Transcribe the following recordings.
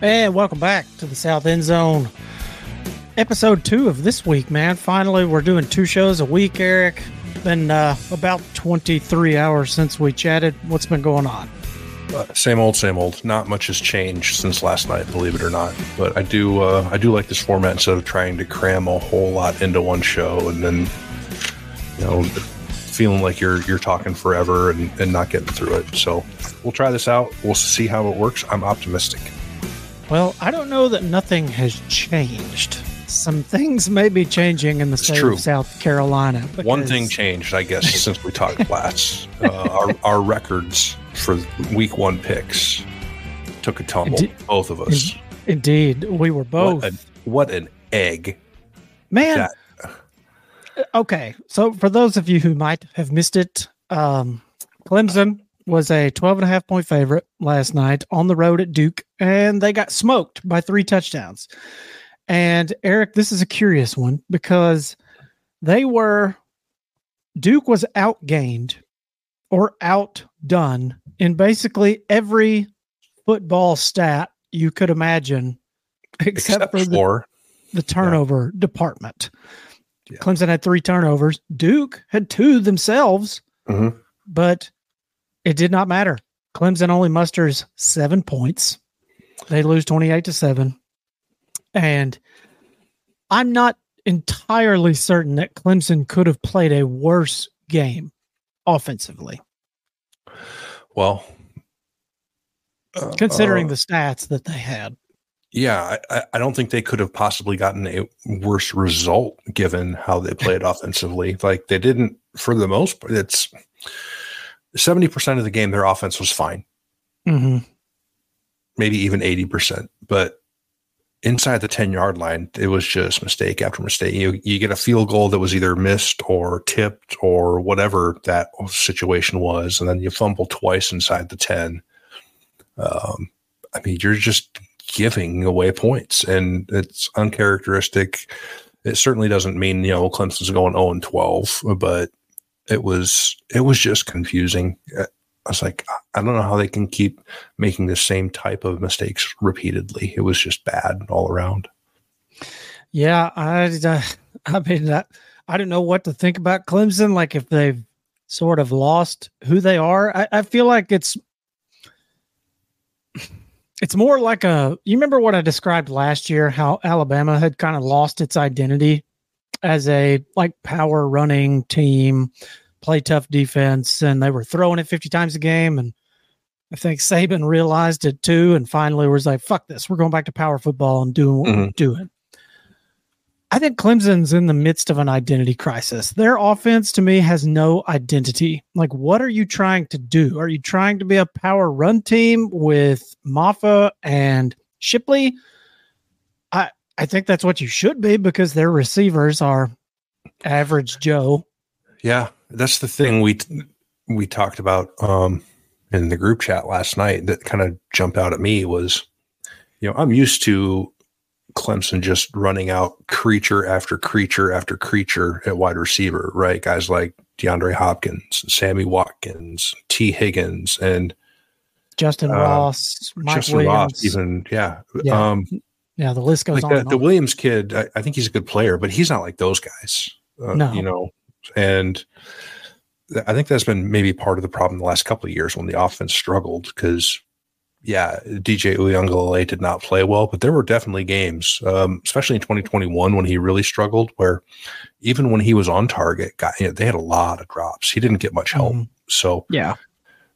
And welcome back to the South End Zone. Episode two of this week, man. Finally, we're doing two shows a week, Eric. Been uh, about 23 hours since we chatted. What's been going on? Uh, same old, same old. Not much has changed since last night, believe it or not. But I do, uh, I do like this format instead of trying to cram a whole lot into one show and then, you know, feeling like you're you're talking forever and, and not getting through it. So we'll try this out. We'll see how it works. I'm optimistic. Well, I don't know that nothing has changed. Some things may be changing in the state true. of South Carolina. One thing changed, I guess, since we talked last. Uh, our our records for week one picks took a tumble. Indeed- both of us. Indeed, we were both. What, a, what an egg! Man, that- okay. So for those of you who might have missed it, um, Clemson was a 12 and a half point favorite last night on the road at Duke, and they got smoked by three touchdowns. And Eric, this is a curious one because they were Duke was outgained or outdone in basically every football stat you could imagine, except, Except for the for the turnover department. Yeah. Clemson had three turnovers. Duke had two themselves, Mhm. but it did not matter. Clemson only musters seven points. They lose 28 to seven. And I'm not entirely certain that Clemson could have played a worse game offensively, well, uh, considering uh, the stats that they had. Yeah, I- I, I don't think they could have possibly gotten a worse result given how they played offensively. Like they didn't, for the most part, it's 70% of the game, their offense was fine, hmm maybe even 80%. But inside the 10 yard line, it was just mistake after mistake. You, you get a field goal that was either missed or tipped or whatever that situation was. And then you fumble twice inside the 10. Um, I mean, you're just giving away points and it's uncharacteristic. It certainly doesn't mean, you know, Clemson's going 0 and 12, but it was, it was just confusing. Uh, I was like, I don't know how they can keep making the same type of mistakes repeatedly. It was just bad all around. Yeah, I, uh, I mean, that, I don't know what to think about Clemson. Like if they've sort of lost who they are, I, I feel like it's it's more like a. You remember what I described last year? How Alabama had kind of lost its identity as a like power running team, play tough defense, and they were throwing it fifty times a game and. I think Saban realized it too, and finally was like, "Fuck this! We're going back to power football and doing what we're Mhm. doing." I think Clemson's in the midst of an identity crisis. Their offense to me has no identity. Like, what are you trying to do? Are you trying to be a power run team with Mafah and Shipley? I think that's what you should be because their receivers are average Joe. Yeah, that's the thing we we talked about um, in the group chat last night that kind of jumped out at me was, you know, I'm used to Clemson just running out creature after creature after creature at wide receiver, right? Guys like DeAndre Hopkins, Sammy Watkins, Tee Higgins, and Justyn Uh, Ross, Mike Justin Williams. Ross. Even yeah, Yeah. Um, yeah, the list goes like on. the, and the. Williams kid, I, I think he's a good player, but he's not like those guys. Uh, No. you know, and th- I think that's been maybe part of the problem the last couple of years when the offense struggled because, yeah, DJ Uiagalelei did not play well, but there were definitely games, um, especially in 2021 when he really struggled, where even when he was on target, got, you know, they had a lot of drops. He didn't get much help. Mhm. So, Yeah.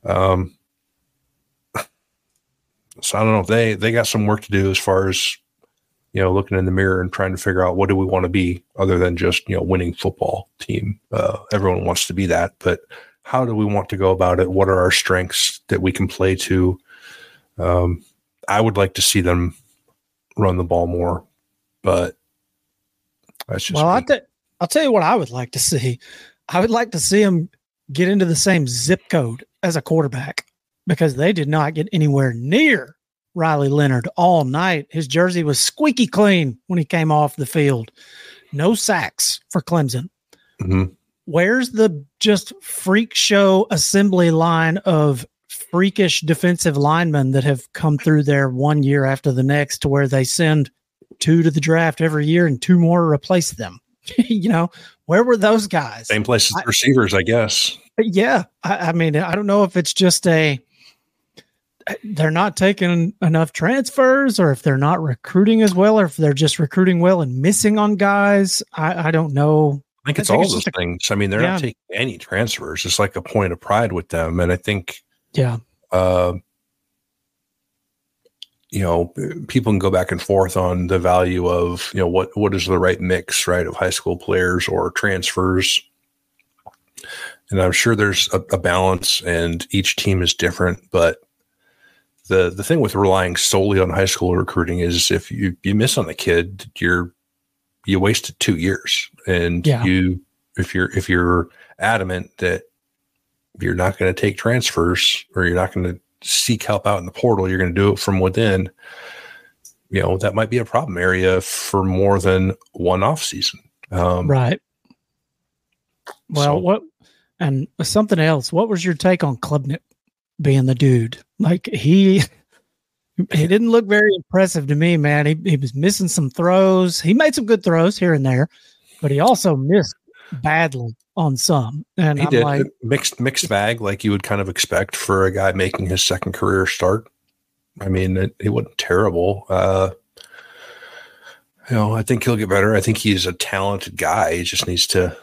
um, so I don't know. They they got some work to do as far as you know, looking in the mirror and trying to figure out what do we want to be other than just you know winning football team. Uh, everyone wants to be that, but how do we want to go about it? What are our strengths that we can play to? Um, I would like to see them run the ball more, but that's just Well, me. I th- I'll tell you what I would like to see. I would like to see them get into the same zip code as a quarterback because they did not get anywhere near Riley Leonard all night. His jersey was squeaky clean when he came off the field. No sacks for Clemson. Mhm. Where's the just freak show assembly line of freakish defensive linemen that have come through there one year after the next to where they send two to the draft every year and two more replace them. you know, where were those guys? Same place as receivers, I guess. Yeah. I, I mean, I don't know if it's just a they're not taking enough transfers or if they're not recruiting as well or if they're just recruiting well and missing on guys. I, I don't know. I think it's I think all it's those things. I mean, they're yeah. not taking any transfers. It's like a point of pride with them. And I think, yeah, uh, you know, people can go back and forth on the value of, you know, what, what is the right mix, right, of high school players or transfers. And I'm sure there's a, a balance and each team is different, but the the thing with relying solely on high school recruiting is if you you miss on the kid, you're you wasted two years, and yeah. you if you're if you're adamant that you're not going to take transfers or you're not going to seek help out in the portal, you're going to do it from within. You know that might be a problem area for more than one off season. Um, right. Well, so, what and something else? What was your take on Klubnik being the dude? Like he he didn't look very impressive to me, man. He he was missing some throws. He made some good throws here and there, but he also missed badly on some. And he I'm did like, mixed mixed bag, like you would kind of expect for a guy making his second career start. I mean, it, it wasn't terrible. Uh, you know, I think he'll get better. I think he's a talented guy. He just needs to,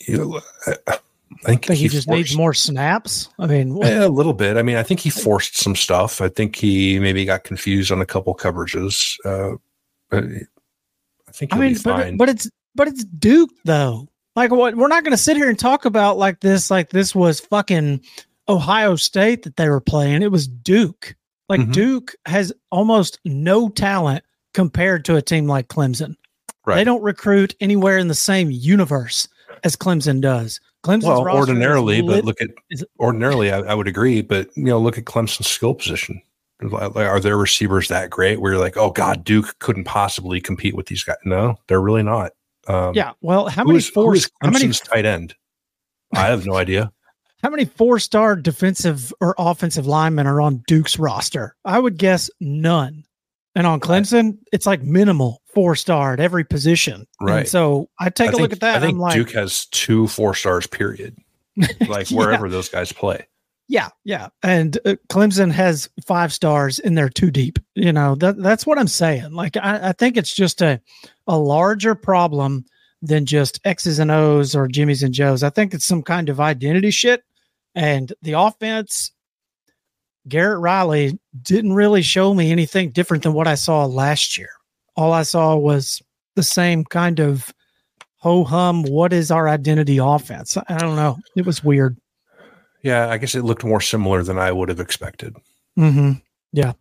you know, I think, think he, he, just forced, needs more snaps. I mean, yeah, a little bit. I mean, I think he forced some stuff. I think he maybe got confused on a couple coverages. Uh, but I think I mean, but, but it's but it's Duke though. Like what? We're not going to sit here and talk about like this. Like this was fucking Ohio State that they were playing. It was Duke. Like mm-hmm. Duke has almost no talent compared to a team like Clemson. Right. They don't recruit anywhere in the same universe as Clemson does. Clemson's well, ordinarily, but look at ordinarily, I, I, would agree. But you know, look at Clemson's skill position. Are their receivers that great? Where you're like, oh God, Duke couldn't possibly compete with these guys. No, they're really not. Um, yeah. Well, how many four? How many tight end? I have no idea. How many four-star defensive or offensive linemen are on Duke's roster? I would guess none. And on Clemson, it's like minimal four star at every position. Right. And so I take I a think, look at that. I think like, Duke has two four stars, period. Like yeah. wherever those guys play. Yeah, yeah, and uh, Clemson has five stars in their two deep. You know that that's what I'm saying. Like I, I think it's just a a larger problem than just X's and O's or Jimmys and Joes. I think it's some kind of identity shit. And the offense Garrett Riley didn't really show me anything different than what I saw last year. All I saw was the same kind of ho hum. What is our identity offense? I don't know. It was weird. Yeah, I guess it looked more similar than I would have expected. Mm-hmm. Yeah,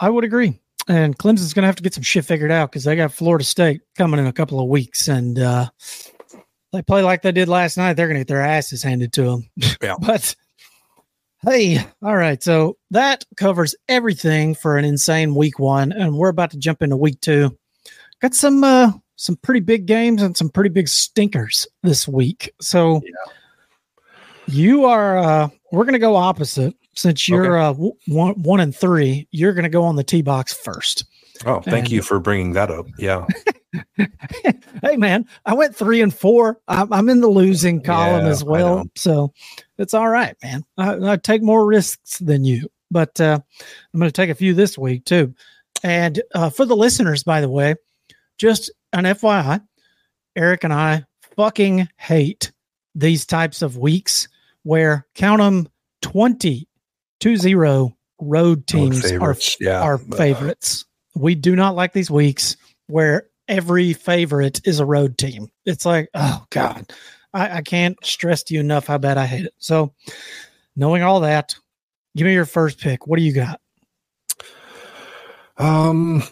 I would agree. And Clemson's going to have to get some shit figured out because they got Florida State coming in a couple of weeks, and uh, they play like they did last night. They're going to get their asses handed to them. Yeah. but Hey, all right. So that covers everything for an insane week one, and we're about to jump into week two. Got some uh some pretty big games and some pretty big stinkers this week. So yeah. you are uh we're gonna go opposite since you're okay. uh one one and three. You're gonna go on the tee box first. Oh, thank and, you for bringing that up. Yeah. hey, man, I went three and four. I'm, I'm in the losing column yeah, as well. So it's all right, man. I, I, take more risks than you, but uh, I'm going to take a few this week too. And uh, for the listeners, by the way, just an FYI, Eric and I fucking hate these types of weeks where count them 20 to 0 road teams are, yeah. are favorites. We do not like these weeks where every favorite is a road team. It's like, oh God, I, I can't stress to you enough how bad I hate it. So, knowing all that, give me your first pick. What do you got? Um,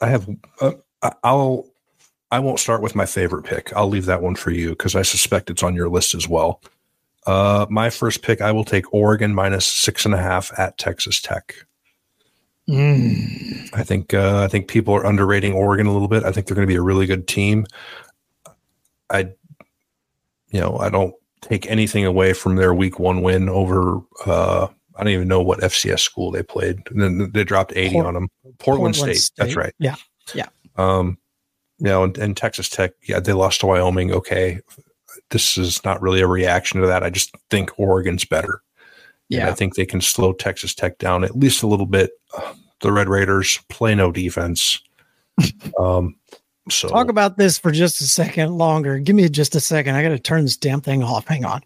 I have. Uh, I'll. I won't start with my favorite pick. I'll leave that one for you because I suspect it's on your list as well. Uh, my first pick, I will take Oregon minus six and a half at Texas Tech. Mm. I think uh, I think people are underrating Oregon a little bit. I think they're going to be a really good team. I, you know, I don't take anything away from their week one win over. Uh, I don't even know what FCS school they played. And then they dropped 80 Port- on them. Portland, Portland State, State, That's right. Yeah. Yeah. Um, you know, and, and Texas Tech, yeah, they lost to Wyoming. Okay. This is not really a reaction to that. I just think Oregon's better. Yeah. And I think they can slow Texas Tech down at least a little bit. The Red Raiders play no defense. um, so talk about this for just a second longer. Give me just a second. I got to turn this damn thing off. Hang on.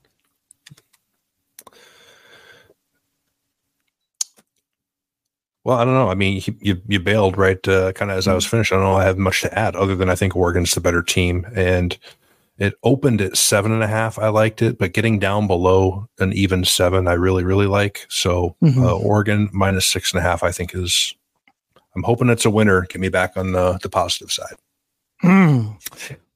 Well, I don't know. I mean, you you bailed right, uh, kind of as I was finished. I don't know. I have much to add other than I think Oregon's the better team, and it opened at seven and a half. I liked it, but getting down below an even seven, I really really like. So mm-hmm. uh, Oregon minus six and a half, I think is. I'm hoping it's a winner. Get me back on the the positive side. Mm.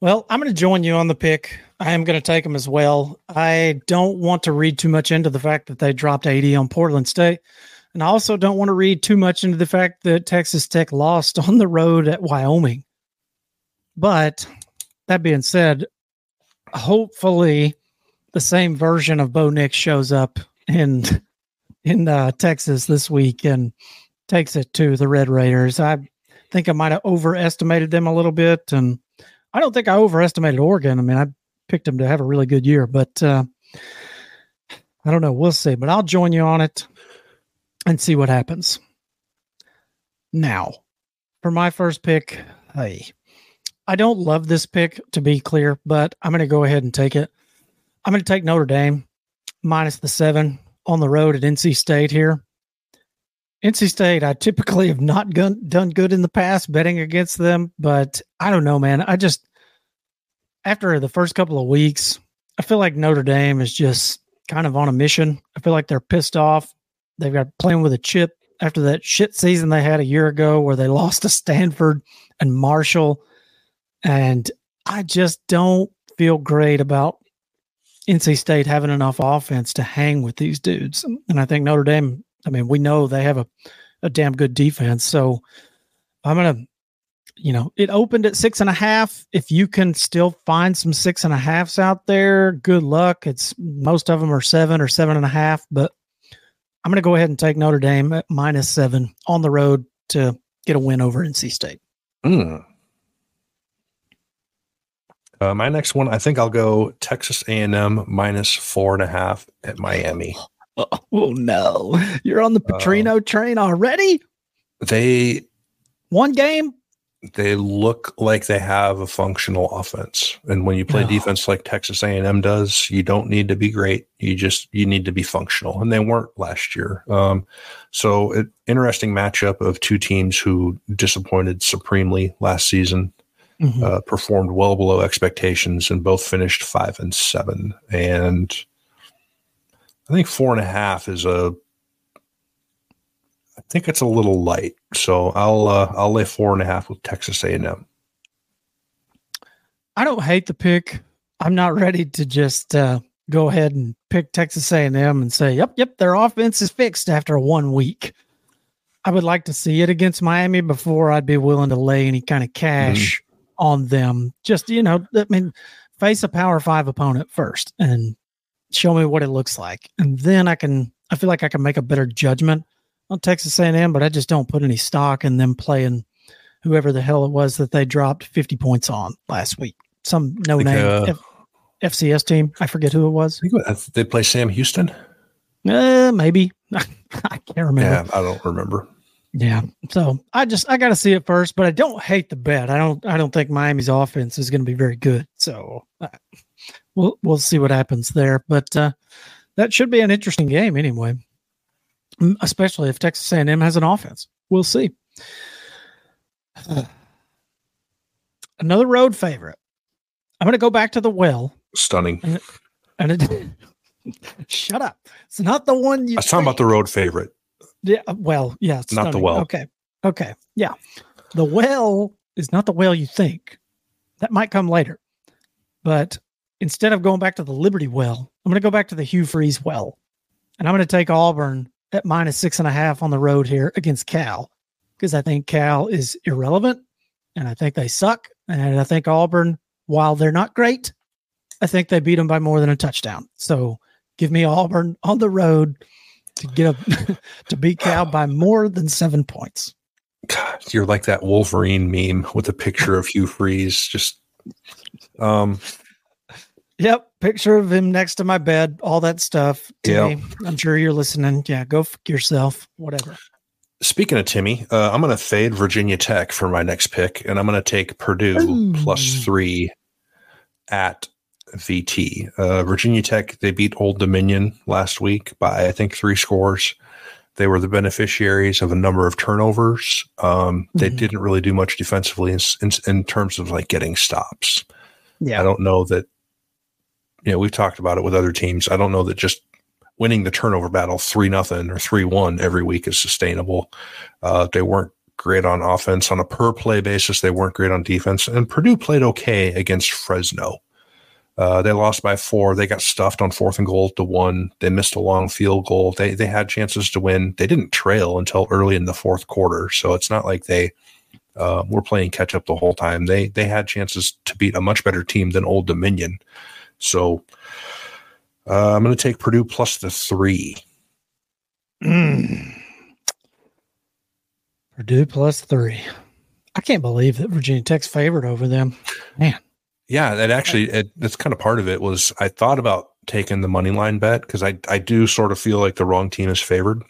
Well, I'm going to join you on the pick. I am going to take them as well. I don't want to read too much into the fact that they dropped 80 on Portland State. And I also don't want to read too much into the fact that Texas Tech lost on the road at Wyoming. But that being said, hopefully the same version of Bo Nix shows up in in uh, Texas this week and takes it to the Red Raiders. I think I might have overestimated them a little bit, and I don't think I overestimated Oregon. I mean, I picked them to have a really good year, but uh, I don't know. We'll see. But I'll join you on it and see what happens. Now, for my first pick, hey, I don't love this pick to be clear, but I'm going to go ahead and take it. I'm going to take Notre Dame minus the seven on the road at NC State here. NC State, I typically have not done, done good in the past betting against them, but I don't know, man. I just, after the first couple of weeks, I feel like Notre Dame is just kind of on a mission. I feel like they're pissed off. They've got playing with a chip after that shit season they had a year ago where they lost to Stanford and Marshall. And I just don't feel great about NC State having enough offense to hang with these dudes. And I think Notre Dame, I mean, we know they have a, a damn good defense. So I'm going to, you know, it opened at six and a half. If you can still find some six and a halfs out there, good luck. It's most of them are seven or seven and a half, but I'm going to go ahead and take Notre Dame at minus seven on the road to get a win over NC State. Mm. Uh, my next one, I think I'll go Texas A&M minus four and a half at Miami. Oh, oh no, you're on the Petrino uh, train already. They one game? they look like they have a functional offense. And when you play defense like texas a&m does you don't need to be great. You just you need to be functional. And they weren't last year. Um, so it, interesting matchup of two teams who disappointed supremely last season mm-hmm. uh, performed well below expectations and both finished five and seven and i think four and a half is a I think it's a little light, so I'll uh, I'll lay four and a half with Texas A&M. I don't hate the pick. I'm not ready to just uh, go ahead and pick Texas A&M and say, "Yep, yep, their offense is fixed after one week." I would like to see it against Miami before I'd be willing to lay any kind of cash mm-hmm. On them. Just you know, I mean, face a Power Five opponent first and show me what it looks like, and then I can. I feel like I can make a better judgment on Texas A&M, but I just don't put any stock in them playing whoever the hell it was that they dropped 50 points on last week. Some no name uh, F- FCS team. I forget who it was. They play Sam Houston. Uh, maybe I can't remember. Yeah, I don't remember. Yeah, so I just I got to see it first, but I don't hate the bet. I don't I don't think Miami's offense is going to be very good. So uh, we'll we'll see what happens there. But uh, that should be an interesting game anyway especially if Texas A&M has an offense. We'll see. Another road favorite. I'm going to go back to the well. Stunning. And, and it, shut up. It's not the one you. I was talking about the road favorite. Yeah. Uh, well, yeah. not stunning. the well. Okay. Okay. Yeah. The well is not the well you think. That might come later. But instead of going back to the Liberty well, I'm going to go back to the Hugh Freeze well. And I'm going to take Auburn at minus six and a half on the road here against Cal because I think Cal is irrelevant and I think they suck. And I think Auburn, while they're not great, I think they beat them by more than a touchdown. So give me Auburn on the road to get a, to beat Cal by more than seven points. God, you're like that Wolverine meme with a picture of Hugh Freeze. Just, um, yep, picture of him next to my bed, all that stuff. Timmy, yep. I'm sure you're listening. Yeah, go f- yourself, whatever. Speaking of Timmy, uh, I'm going to fade Virginia Tech for my next pick, and I'm going to take Purdue plus three at VT. Uh, Virginia Tech, they beat Old Dominion last week by, I think, three scores. They were the beneficiaries of a number of turnovers. Um, they mm-hmm. didn't really do much defensively in, in, in, terms of like getting stops. Yeah. I don't know that, you know, we've talked about it with other teams. I don't know that just winning the turnover battle three nothing or three one every week is sustainable. Uh, they weren't great on offense on a per play basis. They weren't great on defense, and Purdue played okay against Fresno. Uh, they lost by four. They got stuffed on fourth and goal to one. They missed a long field goal. They they had chances to win. They didn't trail until early in the fourth quarter. So it's not like they uh, were playing catch up the whole time. They they had chances to beat a much better team than Old Dominion. So uh, I'm going to take Purdue plus the three. Mm. Purdue plus three. I can't believe that Virginia Tech's favored over them. Man. Yeah, that actually it, that's kind of part of it was I thought about taking the money line bet because I I do sort of feel like the wrong team is favored.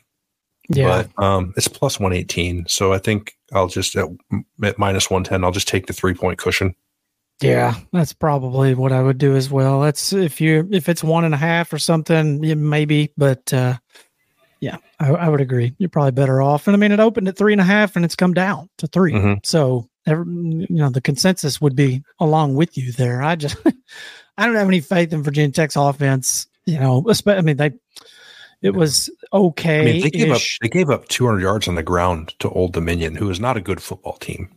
Yeah, but um, it's plus one eighteen, so I think I'll just at, at minus one ten. I'll just take the three point cushion. Yeah, that's probably what I would do as well. That's if you if it's one and a half or something, maybe, but uh, yeah, I, I, would agree. You're probably better off. And I mean, it opened at three and a half, and it's come down to 3 mm-hmm. So every, you know, the consensus would be along with you there. I just, I don't have any faith in Virginia Tech's offense. You know, I mean, they, it was okay. I mean, they gave up, they gave up 200 yards on the ground to Old Dominion, who is not a good football team.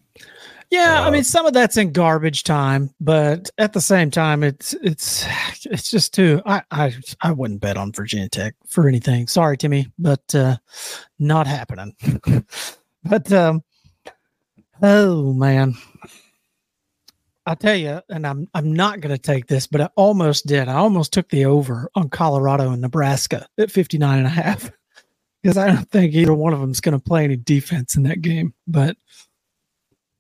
Yeah, uh, I mean, some of that's in garbage time, but at the same time, it's it's it's just too. I I I wouldn't bet on Virginia Tech for anything. Sorry, Timmy, but uh, not happening. but um, Oh man. I tell you, and I'm I'm not going to take this, but I almost did. I almost took the over on Colorado and Nebraska at 59 and a half because I don't think either one of them is going to play any defense in that game. But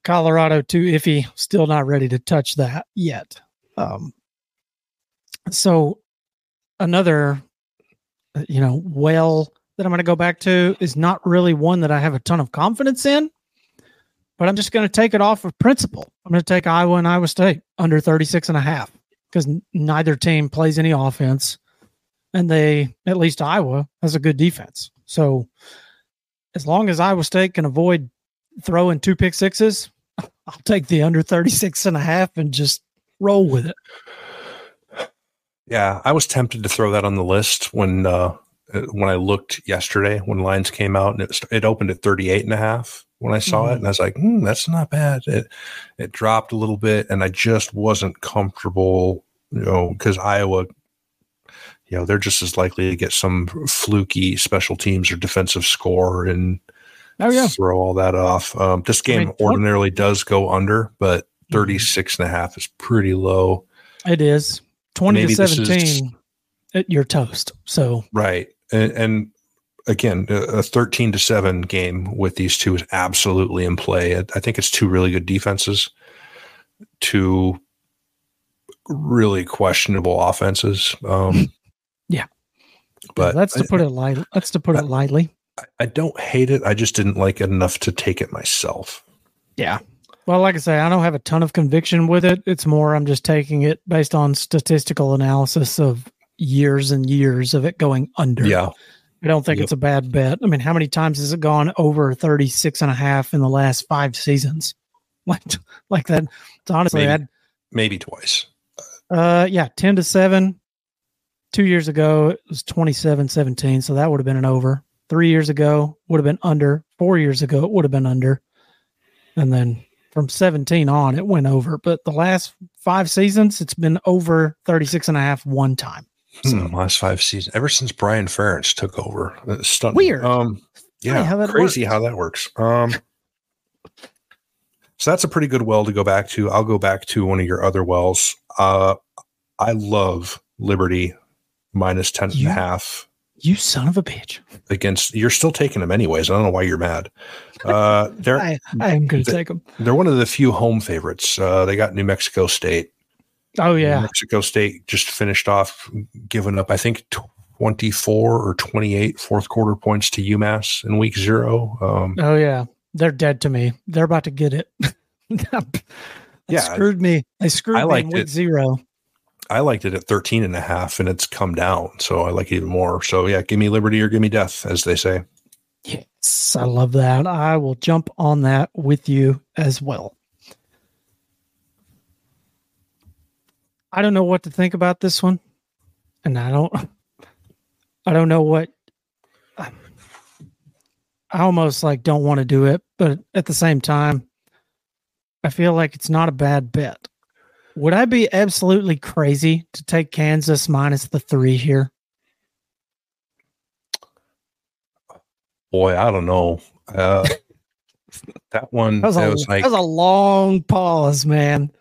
Colorado too iffy, still not ready to touch that yet. Um, so another, you know, well that I'm going to go back to is not really one that I have a ton of confidence in but I'm just going to take it off of principle. I'm going to take Iowa and Iowa State under 36 and a half because neither team plays any offense and they, at least Iowa, has a good defense. So as long as Iowa State can avoid throwing two pick sixes, I'll take the under 36 and a half and just roll with it. Yeah, I was tempted to throw that on the list when uh when I looked yesterday when lines came out and it, it opened at 38 and a half when I saw mm-hmm. it, and I was like, mm, "That's not bad." It it dropped a little bit, and I just wasn't comfortable, you know, because Iowa, you know, they're just as likely to get some fluky special teams or defensive score and oh, yeah. throw all that off. Um, this game I mean, ordinarily does go under, but mm-hmm. 36 and a half is pretty low. It is twenty Maybe to seventeen. Is, you're toast. So right, and, and again, a 13 to 7 game with these two is absolutely in play. I think it's two really good defenses, two really questionable offenses. Um, yeah. But yeah, that's to put it lightly. That's to put it lightly. I, I don't hate it. I just didn't like it enough to take it myself. Yeah. Well, like I say, I don't have a ton of conviction with it. It's more I'm just taking it based on statistical analysis of years and years of it going under. Yeah. I don't think yep. it's a bad bet. I mean, how many times has it gone over 36 and a half in the last five seasons? Like, like that. It's honestly, maybe, maybe twice. Uh, yeah, 10 to 7. Two years ago, it was 27 17. So that would have been an over. Three years ago, would have been under. Four years ago, it would have been under. And then from 17 on, it went over. But the last five seasons, it's been over 36 and a half one time. So. Hmm, last five seasons, ever since Brian Ferentz took over, stunning. Weird. Um, yeah, how crazy works. how that works. Um, so that's a pretty good well to go back to. I'll go back to one of your other wells. Uh, I love Liberty minus 10 and You- a half You son of a bitch. against you're still taking them anyways. I don't know why you're mad. Uh they're I, I am going to the- take them. they're one of the few home favorites. Uh they got New Mexico State. Oh, yeah. Mexico State just finished off giving up I think 24 or 28 fourth quarter points to UMass in week 0. Um Oh, yeah. They're dead to me. They're about to get it. Yeah. screwed me. They screwed I me in liked week it. zero. I liked it at 13 and a half and it's come down. So I like it even more. So yeah, give me liberty or give me death, as they say. Yes, I love that. I will jump on that with you as well. I don't know what to think about this one, and I don't. I don't know what. I almost like don't want to do it, but at the same time, I feel like it's not a bad bet. Would I be absolutely crazy to take Kansas minus the three here? Boy, I don't know. Uh, that one That was, a, was like that was a long pause, man.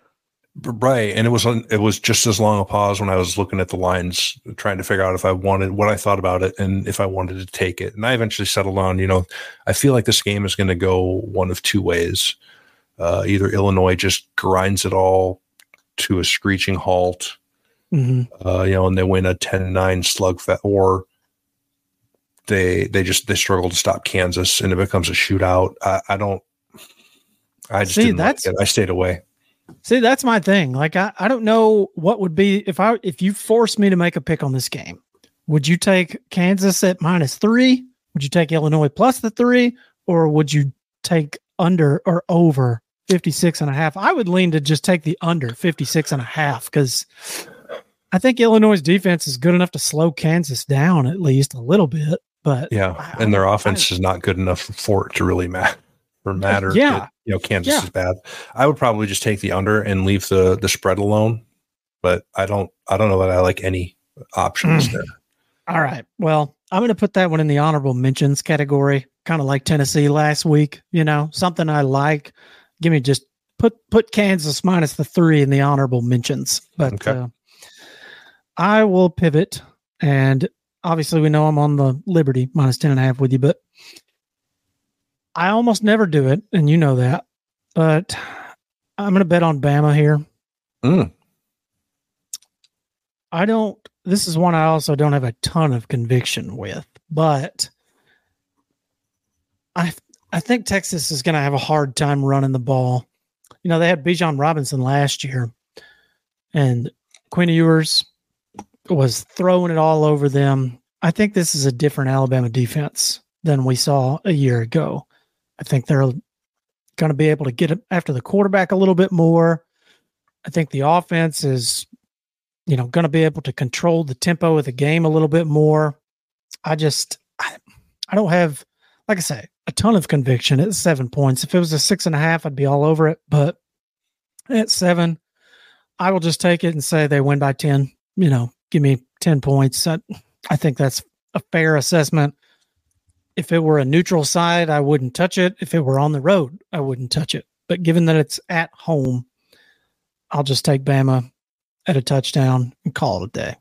Right, and it was it was just as long a pause when I was looking at the lines, trying to figure out if I wanted what I thought about it and if I wanted to take it. And I eventually settled on, you know, I feel like this game is going to go one of two ways. Uh, either Illinois just grinds it all to a screeching halt, hmm uh, you know, and they win a 10-9 slugfest, or they they just they struggle to stop Kansas and it becomes a shootout. I, I don't. I just See, didn't like that's- it. I stayed away. See, that's my thing. Like, I, I don't know what would be if I if you forced me to make a pick on this game. Would you take Kansas at minus three? Would you take Illinois plus the three, or would you take under or over 56 and a half? I would lean to just take the under 56 and a half because I think Illinois' defense is good enough to slow Kansas down at least a little bit. But Yeah, and their I- offense is not good enough for it to really matter. Or matter. Yeah. that, you know, Kansas Yeah. is bad. I would probably just take the under and leave the the spread alone. But I don't. I don't know that I like any options Mm. there. All right. Well, I'm going to put that one in the honorable mentions category, kind of like Tennessee last week. You know, something I like. Give me just put put Kansas minus the three in the honorable mentions. But Okay. uh, I will pivot, and obviously we know I'm on the Liberty minus ten and a half with you, but I almost never do it, and you know that. But I'm going to bet on Bama here. Mm. I don't. This is one I also don't have a ton of conviction with, but I I think Texas is going to have a hard time running the ball. You know, they had Bijan Robinson last year, and Quinn Ewers was throwing it all over them. I think this is a different Alabama defense than we saw a year ago. I think they're going to be able to get after the quarterback a little bit more. I think the offense is you know, going to be able to control the tempo of the game a little bit more. I just, I, I don't have, like I say, a ton of conviction at seven points. If it was a six and a half, I'd be all over it. But at seven, I will just take it and say they win by 10. You know, give me 10 points. I, I think that's a fair assessment. If it were a neutral side, I wouldn't touch it. If it were on the road, I wouldn't touch it. But given that it's at home, I'll just take Bama at a touchdown and call it a day.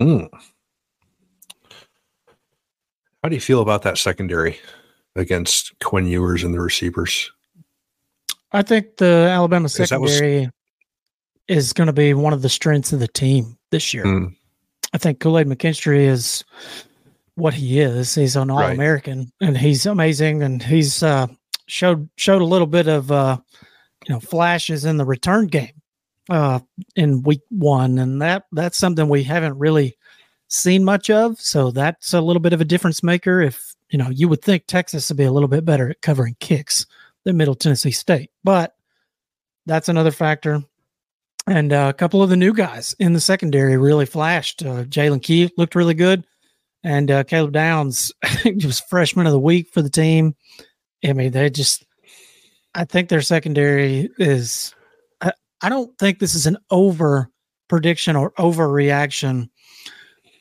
Mm. How do you feel about that secondary against Quinn Ewers and the receivers? I think the Alabama Because that was- secondary is going to be one of the strengths of the team this year. Mm. I think Kool Aid McKinstry is what he is. He's an All Right. American, and he's amazing. And he's uh, showed showed a little bit of uh, you know flashes in the return game uh, in week one, and that that's something we haven't really seen much of. So that's a little bit of a difference maker. If you know, you would think Texas would be a little bit better at covering kicks than Middle Tennessee State, but that's another factor. And uh, a couple of the new guys in the secondary really flashed. Uh, Jaylen Key looked really good, and uh, Caleb Downs was freshman of the week for the team. I mean, they just. I think their secondary is. I, I don't think this is an over prediction or overreaction.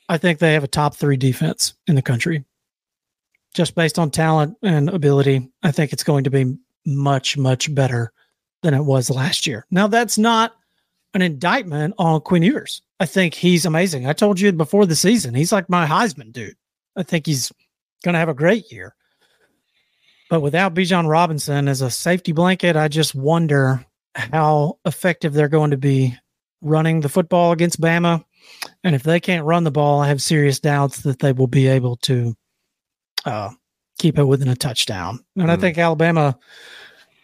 I think they have a top three defense in the country. Just based on talent and ability, I think it's going to be much, much better than it was last year. Now, that's not an indictment on Quinn Ewers. I think he's amazing. I told you before the season, he's like my Heisman dude. I think he's going to have a great year. But without Bijan Robinson as a safety blanket, I just wonder how effective they're going to be running the football against Bama. And if they can't run the ball, I have serious doubts that they will be able to uh, keep it within a touchdown. And mm. I hmm. think Alabama,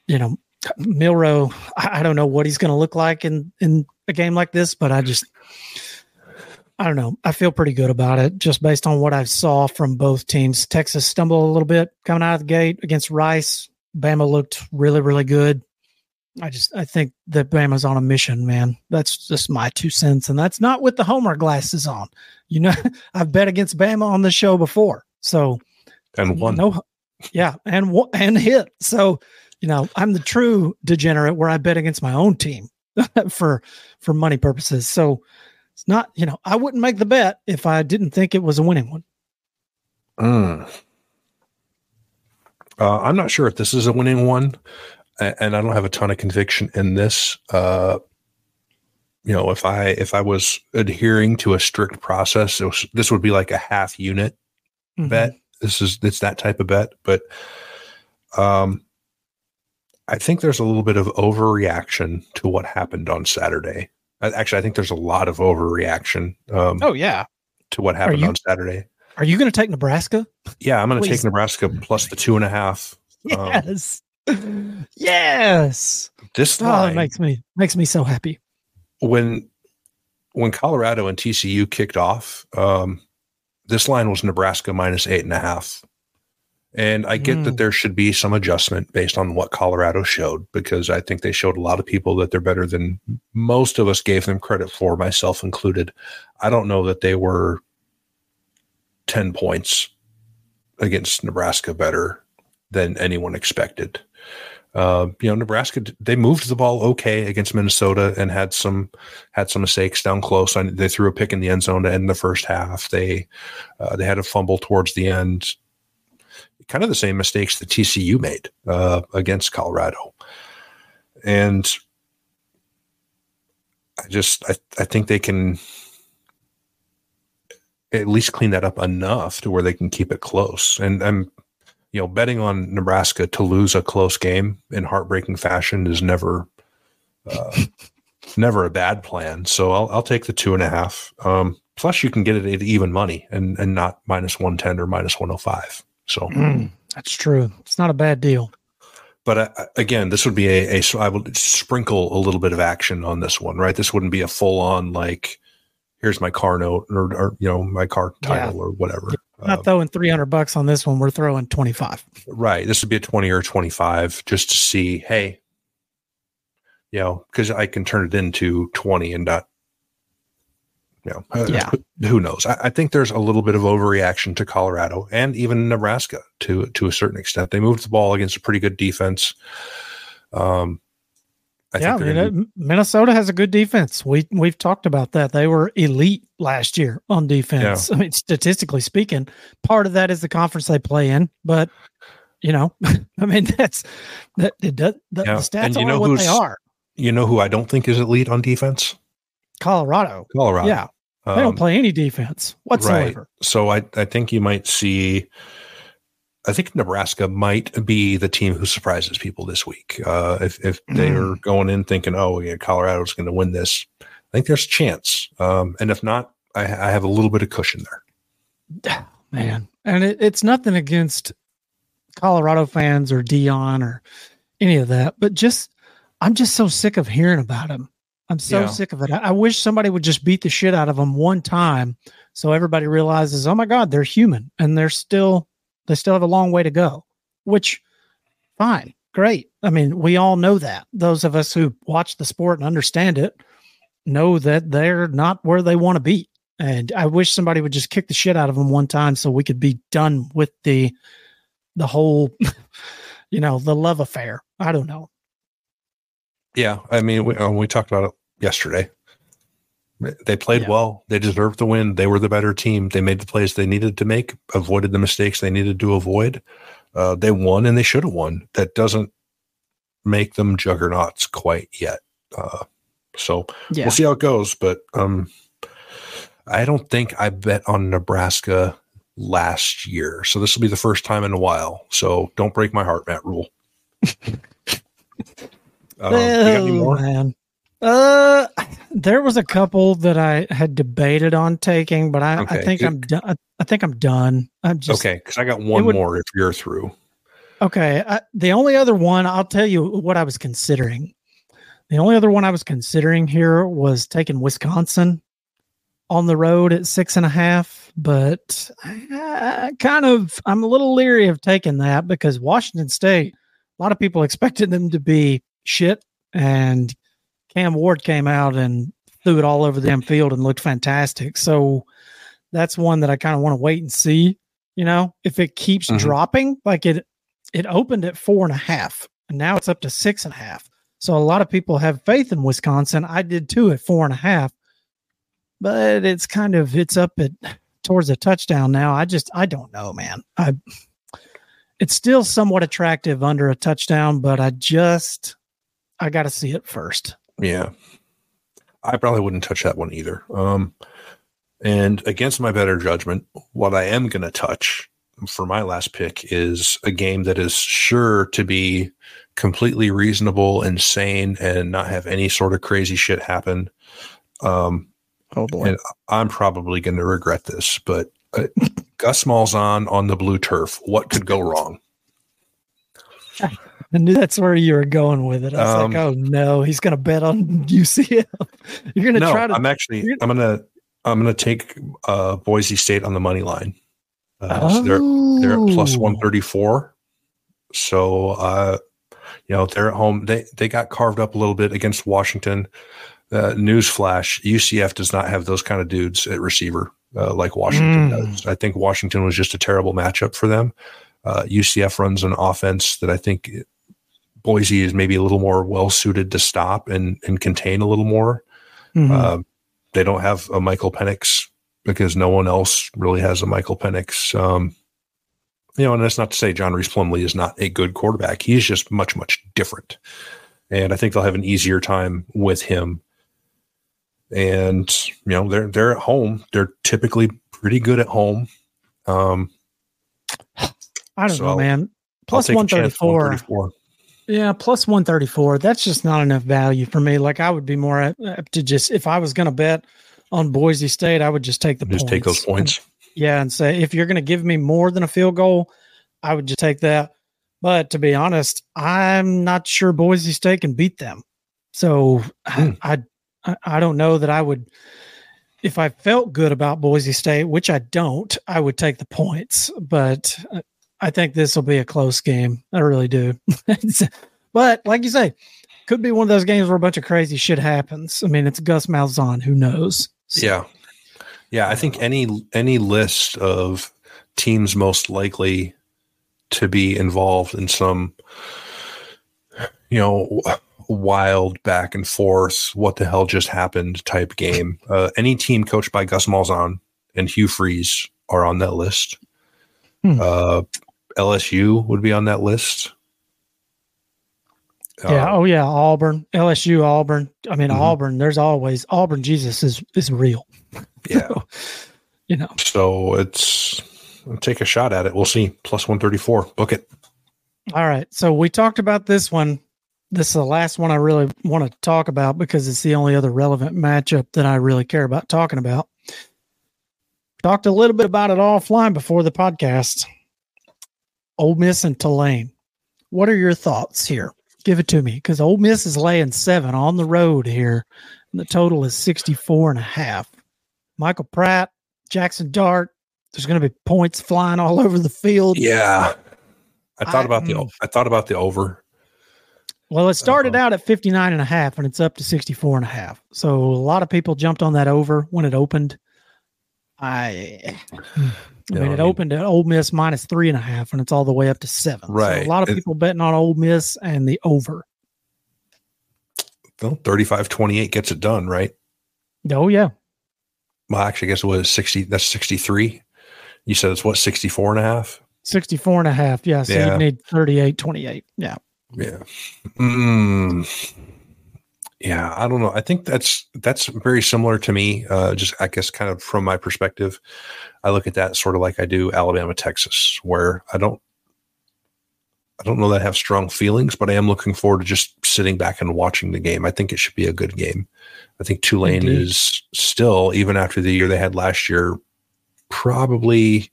you know, Milroe, I, I don't know what he's going to look like in in a game like this, but I just I don't know. I feel pretty good about it just based on what I saw from both teams. Texas stumbled a little bit coming out of the gate against Rice. Bama looked really, really good. I just I think that Bama's on a mission, man. That's just my two cents, and that's not with the Homer glasses on. You know, I've bet against Bama on the show before, so and one, no, yeah, and and hit. So you know, I'm the true degenerate where I bet against my own team for for money purposes. So it's not, you know, I wouldn't make the bet if I didn't think it was a winning one. Mm. Uh, I'm not sure if this is a winning one, and I don't have a ton of conviction in this. Uh, you know, if I if I was adhering to a strict process, was, this would be like a half unit mm-hmm. bet. This is it's that type of bet, but um, I think there's a little bit of overreaction to what happened on Saturday. Actually, I think there's a lot of overreaction. Um, oh yeah, to what happened you, on Saturday. Are you going to take Nebraska? Yeah, I'm going to take Nebraska plus the two and a half. Yes, um, yes. This line, oh, makes me makes me so happy. When when Colorado and TCU kicked off, um, this line was Nebraska minus eight and a half. And I get mm. that there should be some adjustment based on what Colorado showed, because I think they showed a lot of people that they're better than most of us gave them credit for, myself included. I don't know that they were 10 points against Nebraska better than anyone expected. Uh, you know, Nebraska they moved the ball okay against Minnesota and had some had some mistakes down close. I, they threw a pick in the end zone to end the first half. They uh, they had a fumble towards the end kind of the same mistakes that TCU made uh, against Colorado. And I just I, I think they can at least clean that up enough to where they can keep it close. And I'm you know betting on Nebraska to lose a close game in heartbreaking fashion is never uh, never a bad plan. So I'll I'll take the two and a half. Um, plus you can get it at even money and and not minus one ten or minus one oh five. So mm, that's true. It's not a bad deal. But uh, again, this would be a, a so I would sprinkle a little bit of action on this one, right? This wouldn't be a full on like, here's my car note or, or you know my car title yeah. or whatever. We're not um, throwing three hundred bucks on this one. We're throwing twenty five. Right. This would be a twenty or twenty five just to see. Hey, you know, because I can turn it into twenty and not you know, uh, yeah. who knows? I, I, think there's a little bit of overreaction to Colorado and even Nebraska to to a certain extent. They moved the ball against a pretty good defense. Um, I yeah, mean, Minnesota has a good defense. We we've talked about that. They were elite last year on defense. Yeah. I mean, statistically speaking, part of that is the conference they play in, but you know, I mean, that's that it does the, yeah. the stats and you know what they are. You know who I don't think is elite on defense? Colorado. Colorado. Yeah. They don't um, play any defense whatsoever. Right. So I, I think you might see I think Nebraska might be the team who surprises people this week. Uh, if if they mm. are going in thinking, oh, yeah, Colorado's going to win this, I think there's a chance. Um, and if not, I, I, have a little bit of cushion there. Man, and it, it's nothing against Colorado fans or Deion or any of that, but just I'm just so sick of hearing about him. I'm so yeah. sick of it. I, I, wish somebody would just beat the shit out of them one time so everybody realizes, oh my God, they're human and they're still they still have a long way to go. Which fine, great. I mean, we all know that. Those of us who watch the sport and understand it know that they're not where they want to be. And I wish somebody would just kick the shit out of them one time so we could be done with the the whole you know, the love affair. I don't know. Yeah, I mean, we, um, we talked about it yesterday. They played yeah. well. They deserved the win. They were the better team. They made the plays they needed to make, avoided the mistakes they needed to avoid. Uh, they won and they should have won. That doesn't make them juggernauts quite yet. Uh, So Yeah. we'll see how it goes. But um, I don't think I bet on Nebraska last year. So this will be the first time in a while. So don't break my heart, Matt Rhule. um, you got any Oh, more? man. Uh, there was a couple that I had debated on taking, but I, I Okay. think I'm done. I think I'm done. I'm just okay, because I got one would- more if you're through. Okay. I, the only other one, I'll tell you what I was considering. The only other one I was considering here was taking Wisconsin on the road at six and a half, but I, kind of, I'm a little leery of taking that because Washington State, a lot of people expected them to be shit, and Cam Ward came out and threw it all over the damn field and looked fantastic. So that's one that I kind of want to wait and see. You know, if it keeps Mhm. dropping like it it opened at four and a half and now it's up to six and a half. So a lot of people have faith in Wisconsin. I did too at four and a half, but it's kind of it's up at towards a touchdown now. I just I don't know, man. I it's still somewhat attractive under a touchdown, but I just I got to see it first. Yeah. I probably wouldn't touch that one either. Um, and against my better judgment, what I am going to touch for my last pick is a game that is sure to be completely reasonable and sane and not have any sort of crazy shit happen. Um, Oh boy. And- I'm probably going to regret this, but uh, Gus Malzahn on the blue turf. What could go wrong? I knew that's where you were going with it. I was Um, like, oh no, he's going to bet on UCF. You're going to no, try to. I'm actually I'm gonna I'm gonna take uh, Boise State on the money line. Uh, so they're they're at Oh. one thirty four. So uh, you know they're at home. They they got carved up a little bit against Washington. Uh, newsflash: UCF does not have those kind of dudes at receiver uh, like Washington Mm. does. I think Washington was just a terrible matchup for them. Uh, UCF runs an offense that I think Boise is maybe a little more well suited to stop and and contain a little more. Mhm. Um, they don't have a Michael Penix because no one else really has a Michael Penix. Um, you know, and that's not to say John Rhys Plumlee is not a good quarterback. He's just much, much different. And I think they'll have an easier time with him. And, you know, they're they're at home. They're typically pretty good at home. Um, I don't so know, man. Plus take a chance, 134. 134. Yeah, plus 134. That's just not enough value for me. Like I would be more apt to just if I was going to bet on Boise State, I would just take the Just take those points. Yeah, and say if you're going to give me more than a field goal, I would just take that. But to be honest, I'm not sure Boise State can beat them. So Hmm. I, I I don't know that I would if I felt good about Boise State, which I don't, I would take the points. But uh, I think this will be a close game. I really do. but like you say, could be one of those games where a bunch of crazy shit happens. I mean, it's Gus Malzahn. Who knows? So- Yeah. Yeah, I think any any list of teams most likely to be involved in some you know wild back and forth what the hell just happened type game. Uh, any team coached by Gus Malzahn and Hugh Freeze are on that list. Hmm. Uh, LSU would be on that list. Yeah. Uh, oh yeah. Auburn, LSU, Auburn. I mean, Mhm. Auburn. There's always Auburn. Jesus is is real. yeah. You know. So it's I'll take a shot at it. We'll see. Plus one thirty four. Book it. All right. So we talked about this one. This is the last one I really want to talk about because it's the only other relevant matchup that I really care about talking about. Talked a little bit about it offline before the podcast. Ole Miss and Tulane. What are your thoughts here? Give it to me because Ole Miss is laying seven on the road here. And the total is 64 and a half. Michael Pratt, Jackson Dart. There's going to be points flying all over the field. Yeah. I thought I- about the mm. I thought about the over. Well, it started Uh-huh. out at 59 and a half and it's up to 64 and a half. So a lot of people jumped on that over when it opened. I, I mean, I it mean- opened at Ole Miss minus three and a half and it's all the way up to seven. So Right. a lot of It- people betting on Ole Miss and the over. Well, 35-28 gets it done, right? Oh, yeah. Well, actually, I guess it was 60. That's 63. You said it's what, 64 and a half? 64 and a half. Yeah. So Yeah. you need 38, 28. Yeah. Yeah. Mm. Yeah, I don't know. I think that's that's very similar to me. Uh, just I guess kind of from my perspective, I look at that sort of like I do Alabama, Texas, where I don't I don't know that I have strong feelings, but I am looking forward to just sitting back and watching the game. I think it should be a good game. I think Tulane Indeed. is still, even after the year they had last year, probably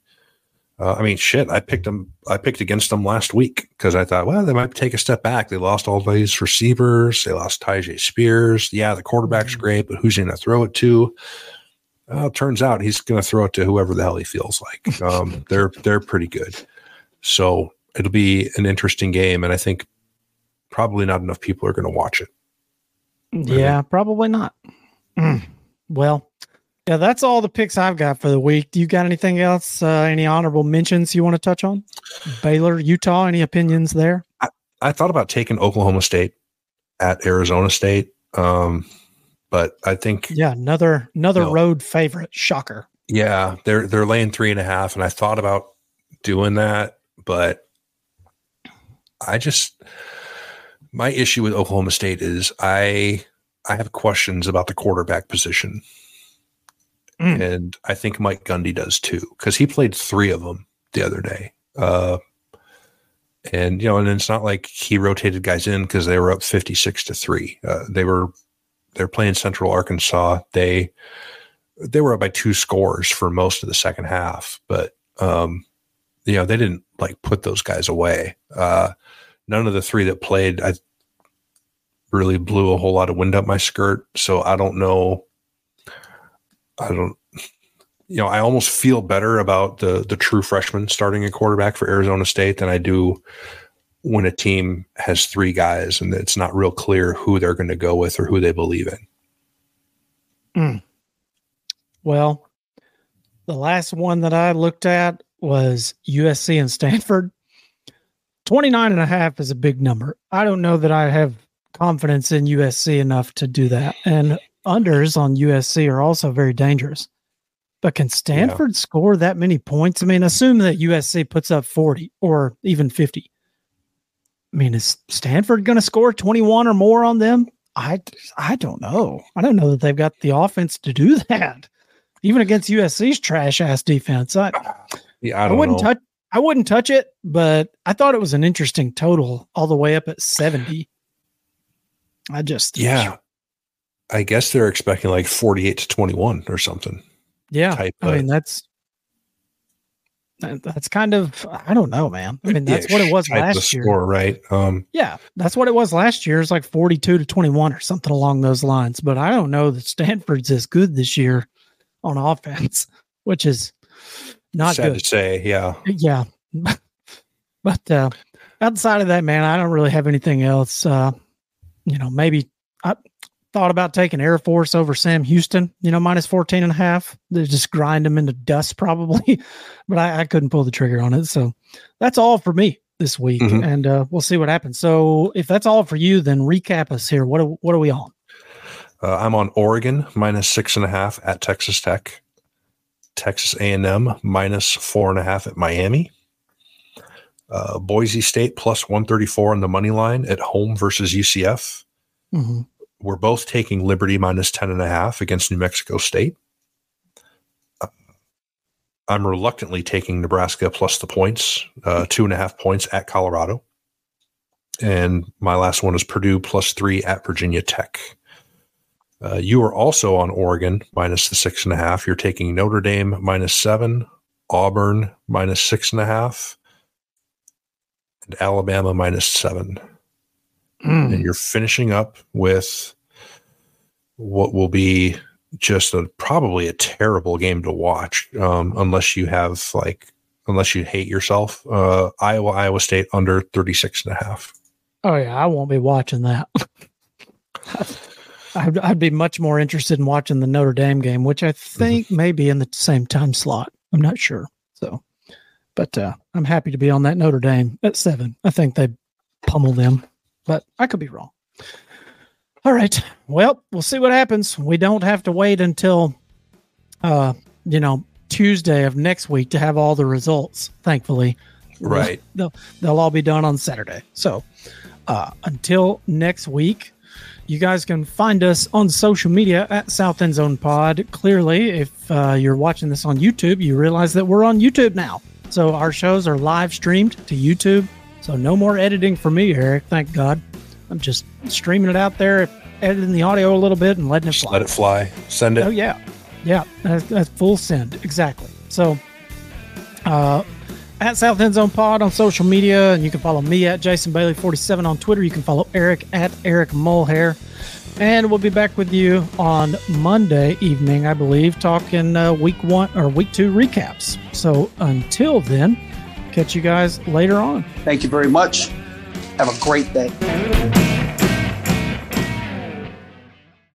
uh, I mean, shit. I picked them. I picked against them last week because I thought, well, they might take a step back. They lost all these receivers. They lost Tyjae Spears. Yeah, the quarterback's mm-hmm. great, but who's going to throw it to? Well, it turns out he's going to throw it to whoever the hell he feels like. Um, they're they're pretty good. So it'll be an interesting game, and I think probably not enough people are going to watch it. Yeah, probably not. Mm. Well, yeah, that's all the picks I've got for the week. Do you got anything else? Uh, any honorable mentions you want to touch on? Baylor, Utah, any opinions there? I, I thought about taking Oklahoma State at Arizona State. Um, but I think yeah, another another you know, road favorite. Shocker. Yeah, they're they're laying three and a half, and I thought about doing that, but I just my issue with Oklahoma State is I I have questions about the quarterback position. Mm. And I think Mike Gundy does too, because he played three of them the other day. Uh, and you know, and it's not like he rotated guys in because they were up fifty six to three. Uh, they were they're playing Central Arkansas. They they were up by two scores for most of the second half, but um, you know they didn't like put those guys away. Uh, none of the three that played, I really blew a whole lot of wind up my skirt. So I don't know I don't you know, I almost feel better about the the true freshman starting a quarterback for Arizona State than I do when a team has three guys and it's not real clear who they're going to go with or who they believe in. Mm. Well, the last one that I looked at was USC and Stanford. 29 and a half is a big number. I don't know that I have confidence in USC enough to do that. And unders on USC are also very dangerous. But can Stanford yeah. score that many points? I mean, assume that USC puts up 40 or even 50. I mean, is Stanford going to score 21 or more on them? I, I don't know. I don't know that they've got the offense to do that, even against USC's trash ass defense. I, yeah, I, I wouldn't know. touch. I wouldn't touch it, but I thought it was an interesting total all the way up at 70. I just yeah. I guess they're expecting like 48 to 21 or something. Yeah. Type, I mean, that's that's kind of I don't know, man. I mean, that's what it was last year, score, right? Um, yeah, that's what it was last year. It's like forty-two to twenty-one or something along those lines. But I don't know that Stanford's as good this year on offense, which is not sad good. to say. Yeah, yeah. but uh, outside of that, man, I don't really have anything else. Uh, you know, maybe I, thought about taking Air Force over Sam Houston, you know, minus 14 and a half. They just grind them into dust probably, but I, I, couldn't pull the trigger on it. So that's all for me this week. Mm-hmm. And uh, we'll see what happens. So if that's all for you, then recap us here. What are, what are we on? Uh, I'm on Oregon minus six and a half at Texas Tech, Texas A&M minus four and a half at Miami. Uh, Boise State plus 134 on the money line at home versus UCF. Mm-hmm we're both taking Liberty minus 10 and a half against New Mexico State. Uh, I'm reluctantly taking Nebraska plus the points, uh, two and a half points at Colorado. And my last one is Purdue plus three at Virginia Tech. Uh, you are also on Oregon minus the six and a half. You're taking Notre Dame minus seven, Auburn minus six and a half, and Alabama minus seven. Mm. And you're finishing up with what will be just a probably a terrible game to watch um, unless you have like unless you hate yourself. Uh, iowa iowa state under 36 and a half. Oh yeah i won't be watching that. I'd, I'd, be much more interested in watching the notre dame game which i think mm-hmm. may be in the same time slot. I'm not sure so. But uh, i'm happy to be on that notre dame at seven. I think they pummel them but I could be wrong. All right. Well, we'll see what happens. We don't have to wait until, uh, you know, Tuesday of next week to have all the results. Thankfully, right? They'll they'll all be done on Saturday. So, uh, until next week, You guys can find us on social media at South End Zone Pod. Clearly, if uh, you're watching this on YouTube, you realize that we're on YouTube now. So our shows are live streamed to YouTube. So no more editing for me, Eric. Thank God. I'm just streaming it out there, editing the audio a little bit and letting it Just fly. let it fly. Send it. Oh yeah, yeah, that's, that's full send exactly. So, uh, at South End Zone Pod on social media, and you can follow me at Jason Bailey forty seven on Twitter. You can follow Eric at Eric Mulhair, and we'll be back with you on Monday evening, I believe, talking uh, week one or week two recaps. So until then, catch you guys later on. Thank you very much. Have a great day.